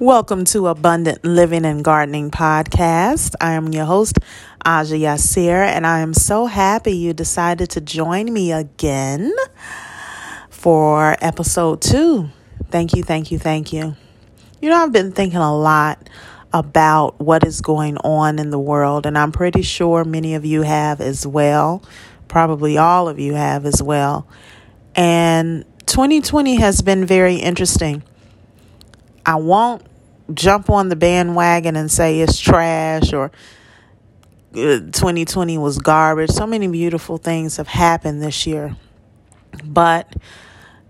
Welcome to Abundant Living and Gardening Podcast. I am your host, Aja Yasir, and I am so happy you decided to join me again for episode two. Thank you, thank you, thank you. You know, I've been thinking a lot about what is going on in the world, and I'm pretty sure many of you have as well. Probably all of you have as well. And 2020 has been very interesting. I won't jump on the bandwagon and say it's trash or 2020 uh, was garbage. So many beautiful things have happened this year. But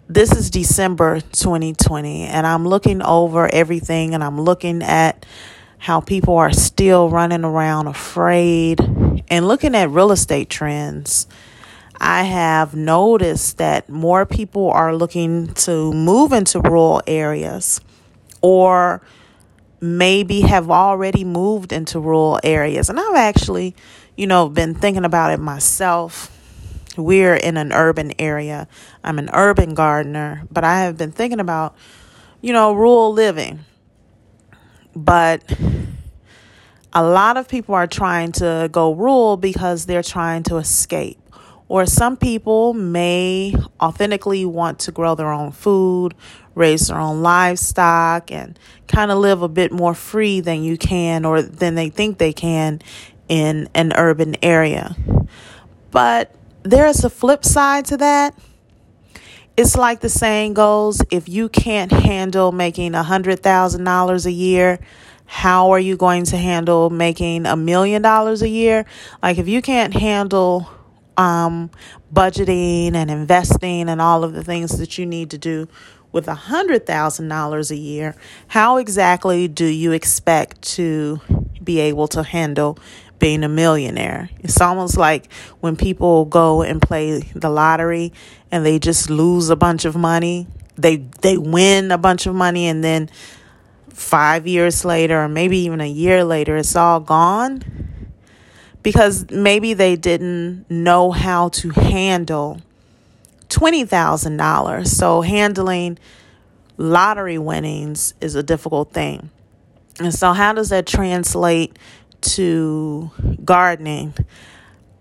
this is December 2020, and I'm looking over everything and I'm looking at how people are still running around afraid and looking at real estate trends. I have noticed that more people are looking to move into rural areas or maybe have already moved into rural areas. And I've actually, you know, been thinking about it myself. We're in an urban area. I'm an urban gardener, but I have been thinking about, you know, rural living. But a lot of people are trying to go rural because they're trying to escape. Or some people may authentically want to grow their own food, raise their own livestock, and kind of live a bit more free than you can or than they think they can in an urban area. But there's a flip side to that. It's like the saying goes if you can't handle making a $100,000 a year, how are you going to handle making a million dollars a year? Like, if you can't handle um, budgeting and investing and all of the things that you need to do with a $100,000 a year, how exactly do you expect to be able to handle being a millionaire? It's almost like when people go and play the lottery and they just lose a bunch of money. They they win a bunch of money and then 5 years later or maybe even a year later it's all gone because maybe they didn't know how to handle $20,000. So handling lottery winnings is a difficult thing. And so, how does that translate to gardening?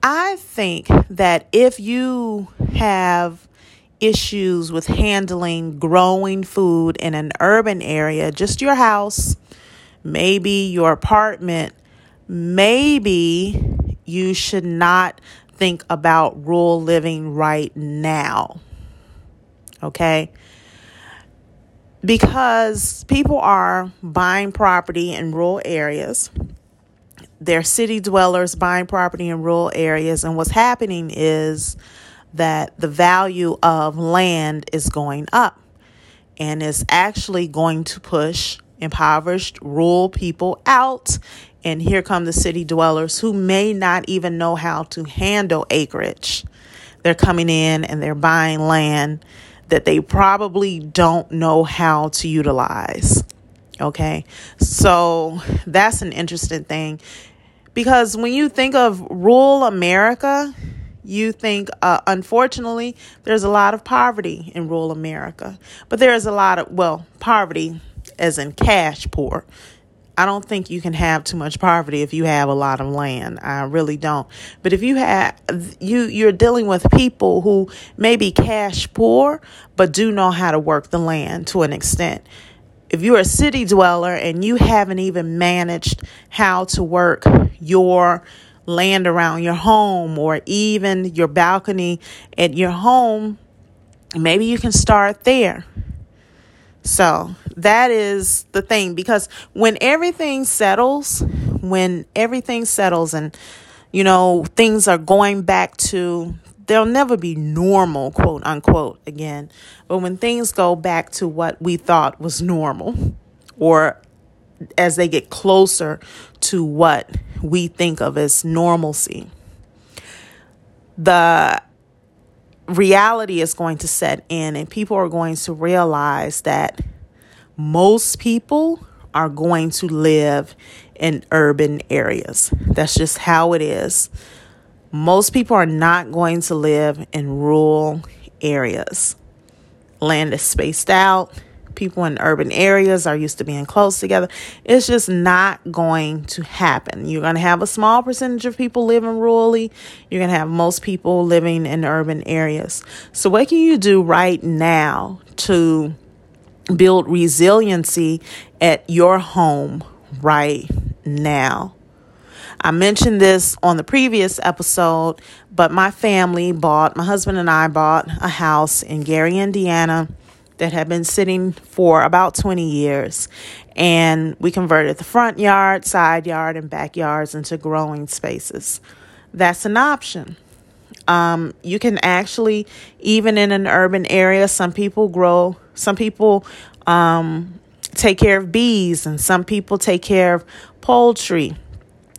I think that if you have issues with handling growing food in an urban area, just your house, maybe your apartment, maybe you should not think about rural living right now. Okay? Because people are buying property in rural areas. They're city dwellers buying property in rural areas. And what's happening is that the value of land is going up and it's actually going to push impoverished rural people out. And here come the city dwellers who may not even know how to handle acreage. They're coming in and they're buying land that they probably don't know how to utilize. Okay, so that's an interesting thing because when you think of rural America, you think, uh, unfortunately, there's a lot of poverty in rural America, but there's a lot of, well, poverty as in cash poor. I don't think you can have too much poverty if you have a lot of land. I really don't. But if you have you you're dealing with people who may be cash poor but do know how to work the land to an extent. If you're a city dweller and you haven't even managed how to work your land around your home or even your balcony at your home, maybe you can start there. So that is the thing because when everything settles, when everything settles and you know things are going back to they'll never be normal, quote unquote, again. But when things go back to what we thought was normal, or as they get closer to what we think of as normalcy, the reality is going to set in, and people are going to realize that most people are going to live in urban areas. That's just how it is. Most people are not going to live in rural areas. Land is spaced out, People in urban areas are used to being close together. It's just not going to happen. You're going to have a small percentage of people living rurally. You're going to have most people living in urban areas. So, what can you do right now to build resiliency at your home right now? I mentioned this on the previous episode, but my family bought, my husband and I bought a house in Gary, Indiana that had been sitting for about 20 years. And we converted the front yard, side yard, and backyards into growing spaces. That's an option. Um, you can actually, even in an urban area, some people grow, some people um, take care of bees, and some people take care of poultry.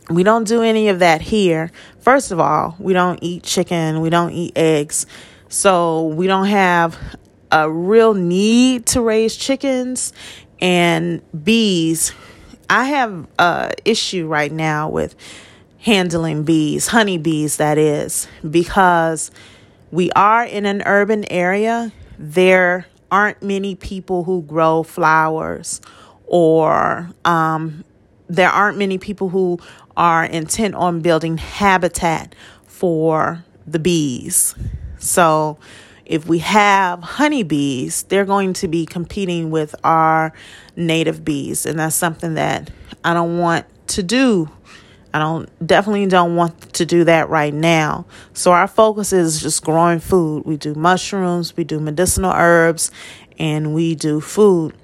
We don't do any of that here. First of all, we don't eat chicken, we don't eat eggs. So we don't have a real need to raise chickens and bees. I have a issue right now with handling bees, honey bees that is, because we are in an urban area. There aren't many people who grow flowers or um, there aren't many people who are intent on building habitat for the bees. So, if we have honeybees, they're going to be competing with our native bees, and that's something that I don't want to do. I don't definitely don't want to do that right now. So our focus is just growing food. We do mushrooms, we do medicinal herbs, and we do food.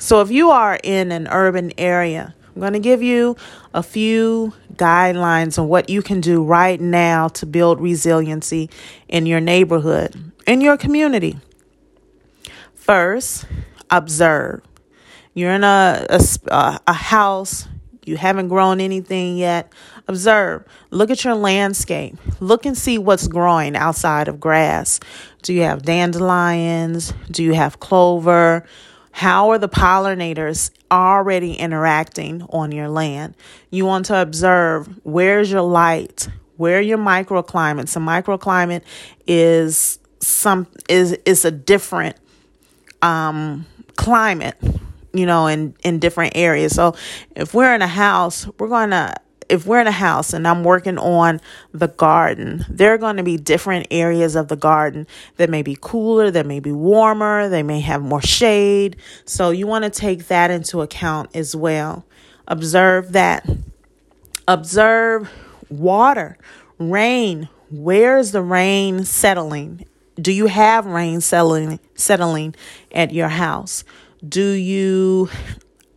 So if you are in an urban area, I'm going to give you a few guidelines on what you can do right now to build resiliency in your neighborhood, in your community. First, observe. You're in a, a, a house, you haven't grown anything yet. Observe. Look at your landscape. Look and see what's growing outside of grass. Do you have dandelions? Do you have clover? How are the pollinators already interacting on your land? You want to observe where's your light, where your microclimates. A microclimate is some is is a different um climate you know in in different areas so if we're in a house we're going to if we're in a house and I'm working on the garden, there are going to be different areas of the garden that may be cooler, that may be warmer, they may have more shade. So you want to take that into account as well. Observe that. Observe water, rain. Where is the rain settling? Do you have rain settling settling at your house? Do you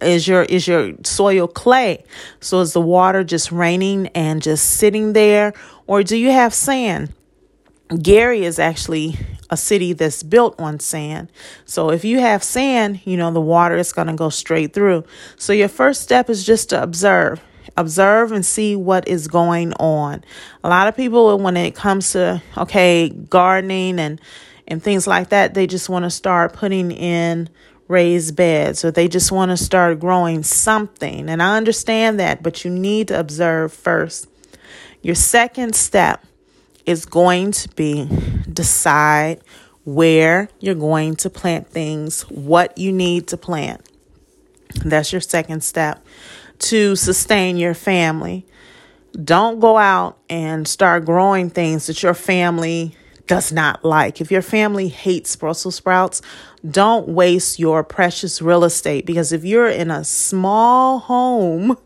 is your is your soil clay. So is the water just raining and just sitting there? Or do you have sand? Gary is actually a city that's built on sand. So if you have sand you know the water is going to go straight through. So your first step is just to observe. Observe and see what is going on. A lot of people when it comes to okay gardening and and things like that they just want to start putting in raised beds or they just want to start growing something. And I understand that, but you need to observe first. Your second step is going to be decide where you're going to plant things, what you need to plant. That's your second step to sustain your family. Don't go out and start growing things that your family does not like. If your family hates Brussels sprouts, don't waste your precious real estate because if you're in a small home,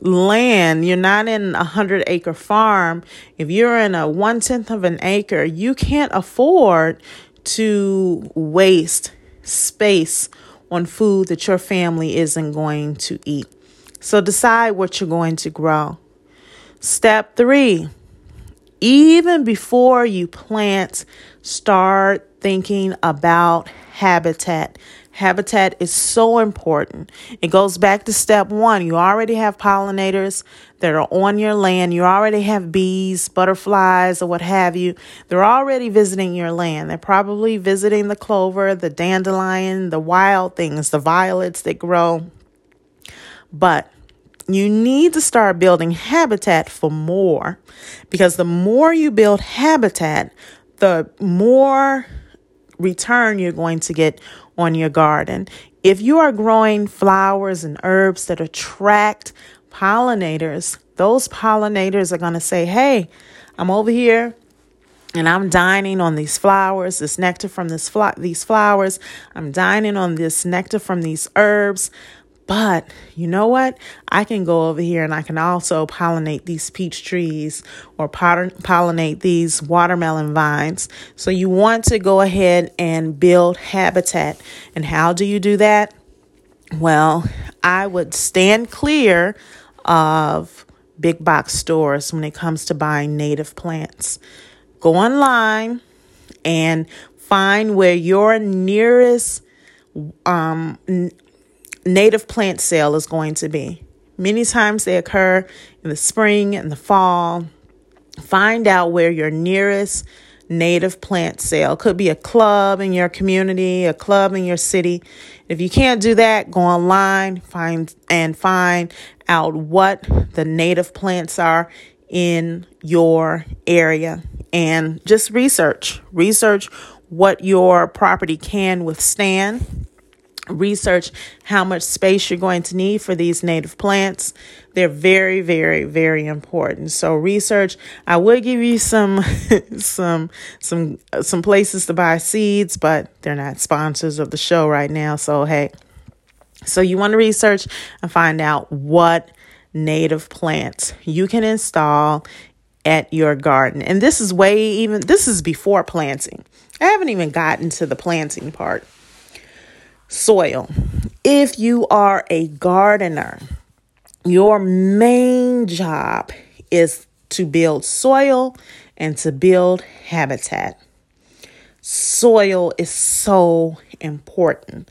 land, you're not in a hundred acre farm. If you're in a one tenth of an acre, you can't afford to waste space on food that your family isn't going to eat. So decide what you're going to grow. Step three even before you plant, start thinking about habitat. Habitat is so important. It goes back to step one. You already have pollinators that are on your land. You already have bees, butterflies, or what have you. They're already visiting your land. They're probably visiting the clover, the dandelion, the wild things, the violets that grow. But you need to start building habitat for more because the more you build habitat, the more return you're going to get on your garden. If you are growing flowers and herbs that attract pollinators, those pollinators are going to say, Hey, I'm over here and I'm dining on these flowers, this nectar from this fl- these flowers. I'm dining on this nectar from these herbs. But you know what? I can go over here and I can also pollinate these peach trees or pollinate these watermelon vines. So you want to go ahead and build habitat. And how do you do that? Well, I would stand clear of big box stores when it comes to buying native plants. Go online and find where your nearest um, native plant sale is going to be. Many times they occur in the spring and the fall. Find out where your nearest native plant sale could be a club in your community, a club in your city. If you can't do that, go online, find and find out what the native plants are in your area and just research. Research what your property can withstand research how much space you're going to need for these native plants. They're very, very, very important. So research. I will give you some, some, some, uh, some places to buy seeds, but they're not sponsors of the show right now. So hey, so you want to research and find out what native plants you can install at your garden. And this is way even. This is before planting. I haven't even gotten to the planting part soil. If you are a gardener, your main job is to build soil and to build habitat. Soil is so important.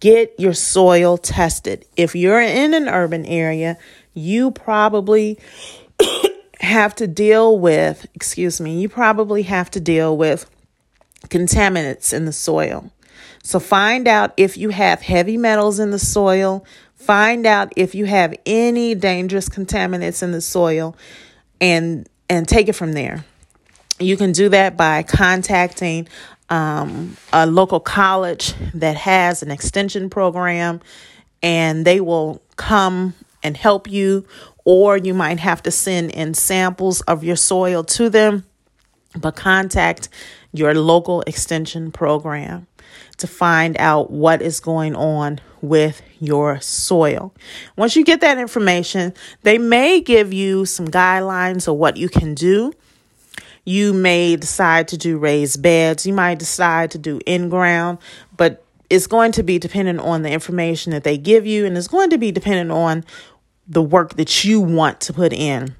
Get your soil tested. If you're in an urban area, you probably have to deal with, excuse me, you probably have to deal with contaminants in the soil. So find out if you have heavy metals in the soil. Find out if you have any dangerous contaminants in the soil and and take it from there. You can do that by contacting um, a local college that has an extension program and they will come and help you, or you might have to send in samples of your soil to them. But contact your local extension program to find out what is going on with your soil. Once you get that information, they may give you some guidelines of what you can do. You may decide to do raised beds, you might decide to do in ground, but it's going to be dependent on the information that they give you, and it's going to be dependent on the work that you want to put in.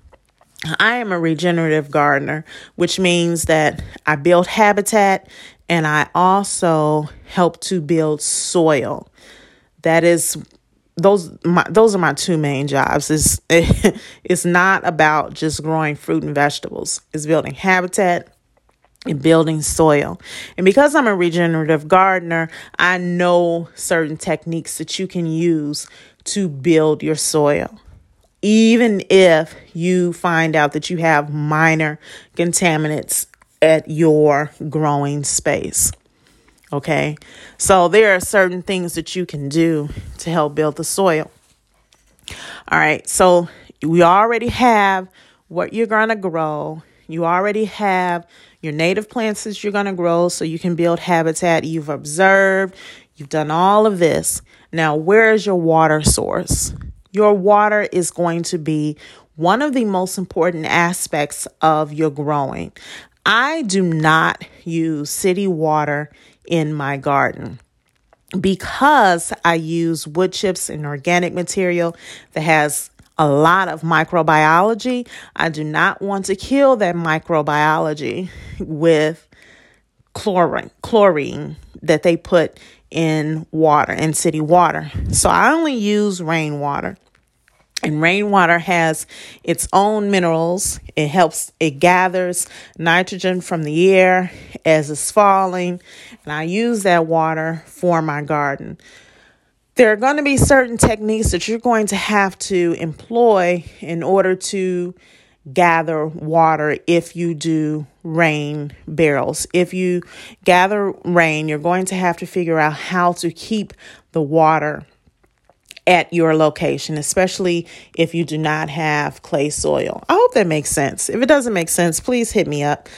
I am a regenerative gardener, which means that I build habitat and I also help to build soil. That is those my those are my two main jobs. It's it's not about just growing fruit and vegetables. It's building habitat and building soil. And because I'm a regenerative gardener, I know certain techniques that you can use to build your soil. Even if you find out that you have minor contaminants at your growing space. Okay, so there are certain things that you can do to help build the soil. All right, so we already have what you're going to grow. You already have your native plants that you're going to grow so you can build habitat. You've observed, you've done all of this. Now, where is your water source? Your water is going to be one of the most important aspects of your growing. I do not use city water in my garden because I use wood chips and organic material that has a lot of microbiology. I do not want to kill that microbiology with chlorine, chlorine that they put in water, in city water. So I only use rainwater. And rainwater has its own minerals. It helps, it gathers nitrogen from the air as it's falling. And I use that water for my garden. There are going to be certain techniques that you're going to have to employ in order to gather water if you do rain barrels. If you gather rain, you're going to have to figure out how to keep the water at your location, especially if you do not have clay soil. I hope that makes sense. If it doesn't make sense, please hit me up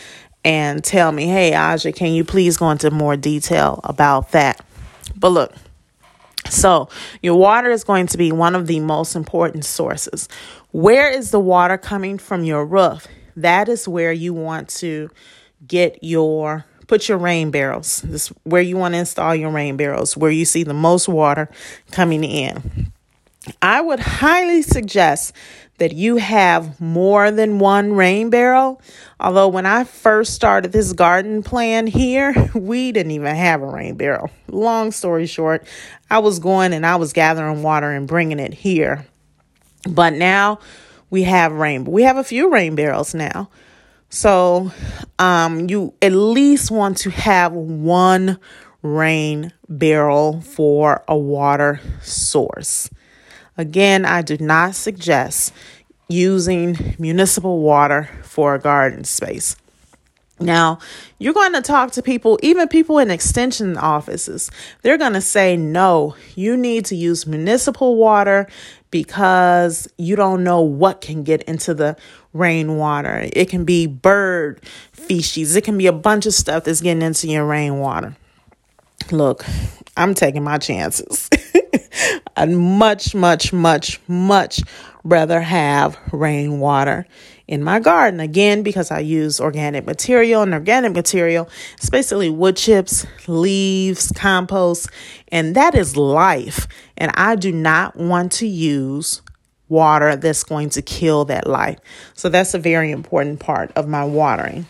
and tell me, hey, Aja, can you please go into more detail about that? But look, so your water is going to be one of the most important sources. Where is the water coming from your roof? That is where you want to get your put your rain barrels. This where you want to install your rain barrels, where you see the most water coming in. I would highly suggest that you have more than one rain barrel. Although, when I first started this garden plan here, we didn't even have a rain barrel. Long story short, I was going and I was gathering water and bringing it here. But now we have rain. We have a few rain barrels now. So, um, you at least want to have one rain barrel for a water source. Again, I do not suggest using municipal water for a garden space. Now, you're going to talk to people, even people in extension offices. They're going to say, no, you need to use municipal water because you don't know what can get into the rainwater. It can be bird feces, it can be a bunch of stuff that's getting into your rainwater. Look, I'm taking my chances. I'd much, much, much, much rather have rainwater in my garden. Again, because I use organic material, and organic material is basically wood chips, leaves, compost, and that is life. And I do not want to use water that's going to kill that life. So that's a very important part of my watering.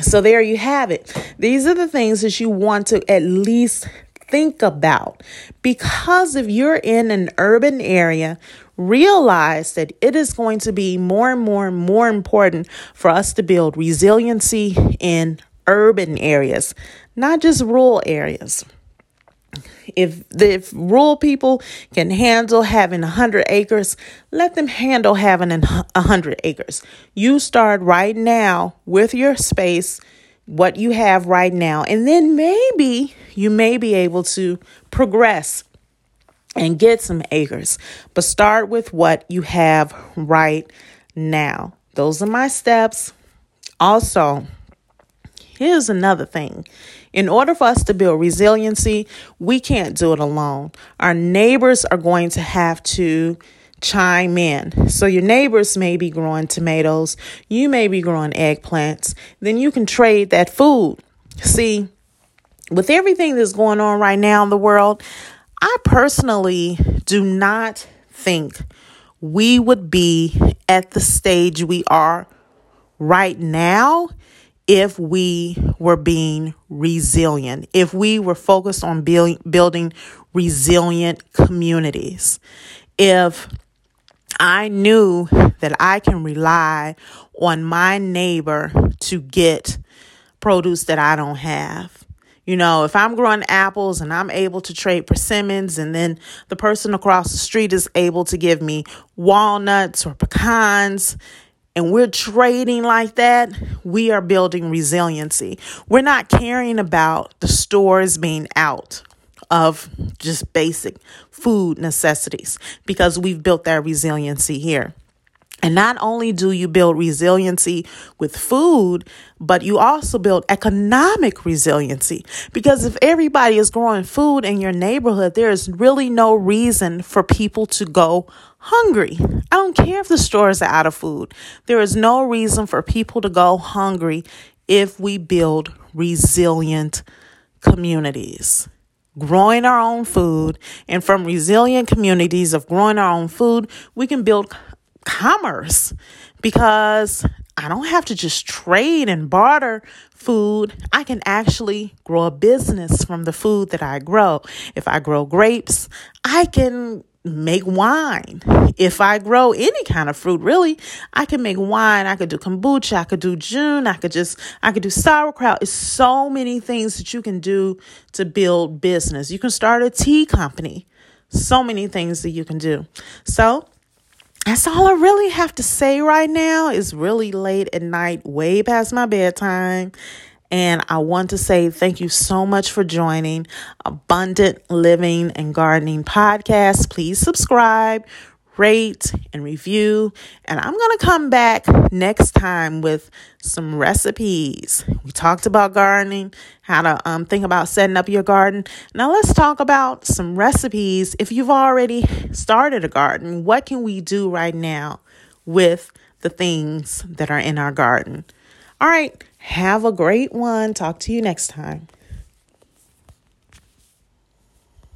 So there you have it. These are the things that you want to at least think about. Because if you're in an urban area, realize that it is going to be more and more and more important for us to build resiliency in urban areas, not just rural areas. If the if rural people can handle having 100 acres, let them handle having 100 acres. You start right now with your space what you have right now. And then maybe you may be able to progress and get some acres. But start with what you have right now. Those are my steps. Also, here's another thing. In order for us to build resiliency, we can't do it alone. Our neighbors are going to have to chime in. So your neighbors may be growing tomatoes, you may be growing eggplants, then you can trade that food. See, with everything that's going on right now in the world, I personally do not think we would be at the stage we are right now if we were being resilient, if we were focused on build, building resilient communities, if I knew that I can rely on my neighbor to get produce that I don't have. You know, if I'm growing apples and I'm able to trade persimmons, and then the person across the street is able to give me walnuts or pecans, and we're trading like that, we are building resiliency. We're not caring about the stores being out of just basic food necessities because we've built that resiliency here. And not only do you build resiliency with food, but you also build economic resiliency. Because if everybody is growing food in your neighborhood, there is really no reason for people to go hungry. I don't care if the stores are out of food. There is no reason for people to go hungry if we build resilient communities growing our own food. And from resilient communities of growing our own food, we can build commerce because I don't have to just trade and barter food. I can actually grow a business from the food that I grow. If I grow grapes, I can make wine. If I grow any kind of fruit, really, I can make wine. I could do kombucha. I could do jun. I could just, I could do sauerkraut. It's so many things that you can do to build business. You can start a tea company. So many things that you can do. So that's all I really have to say right now. It's really late at night, way past my bedtime. And I want to say thank you so much for joining Abundant Living and Gardening Podcast. Please subscribe, rate, and review. And I'm going to come back next time with some recipes. We talked about gardening, how to um, think about setting up your garden. Now, let's talk about some recipes. If you've already started a garden, what can we do right now with the things that are in our garden? All right, have a great one. Talk to you next time.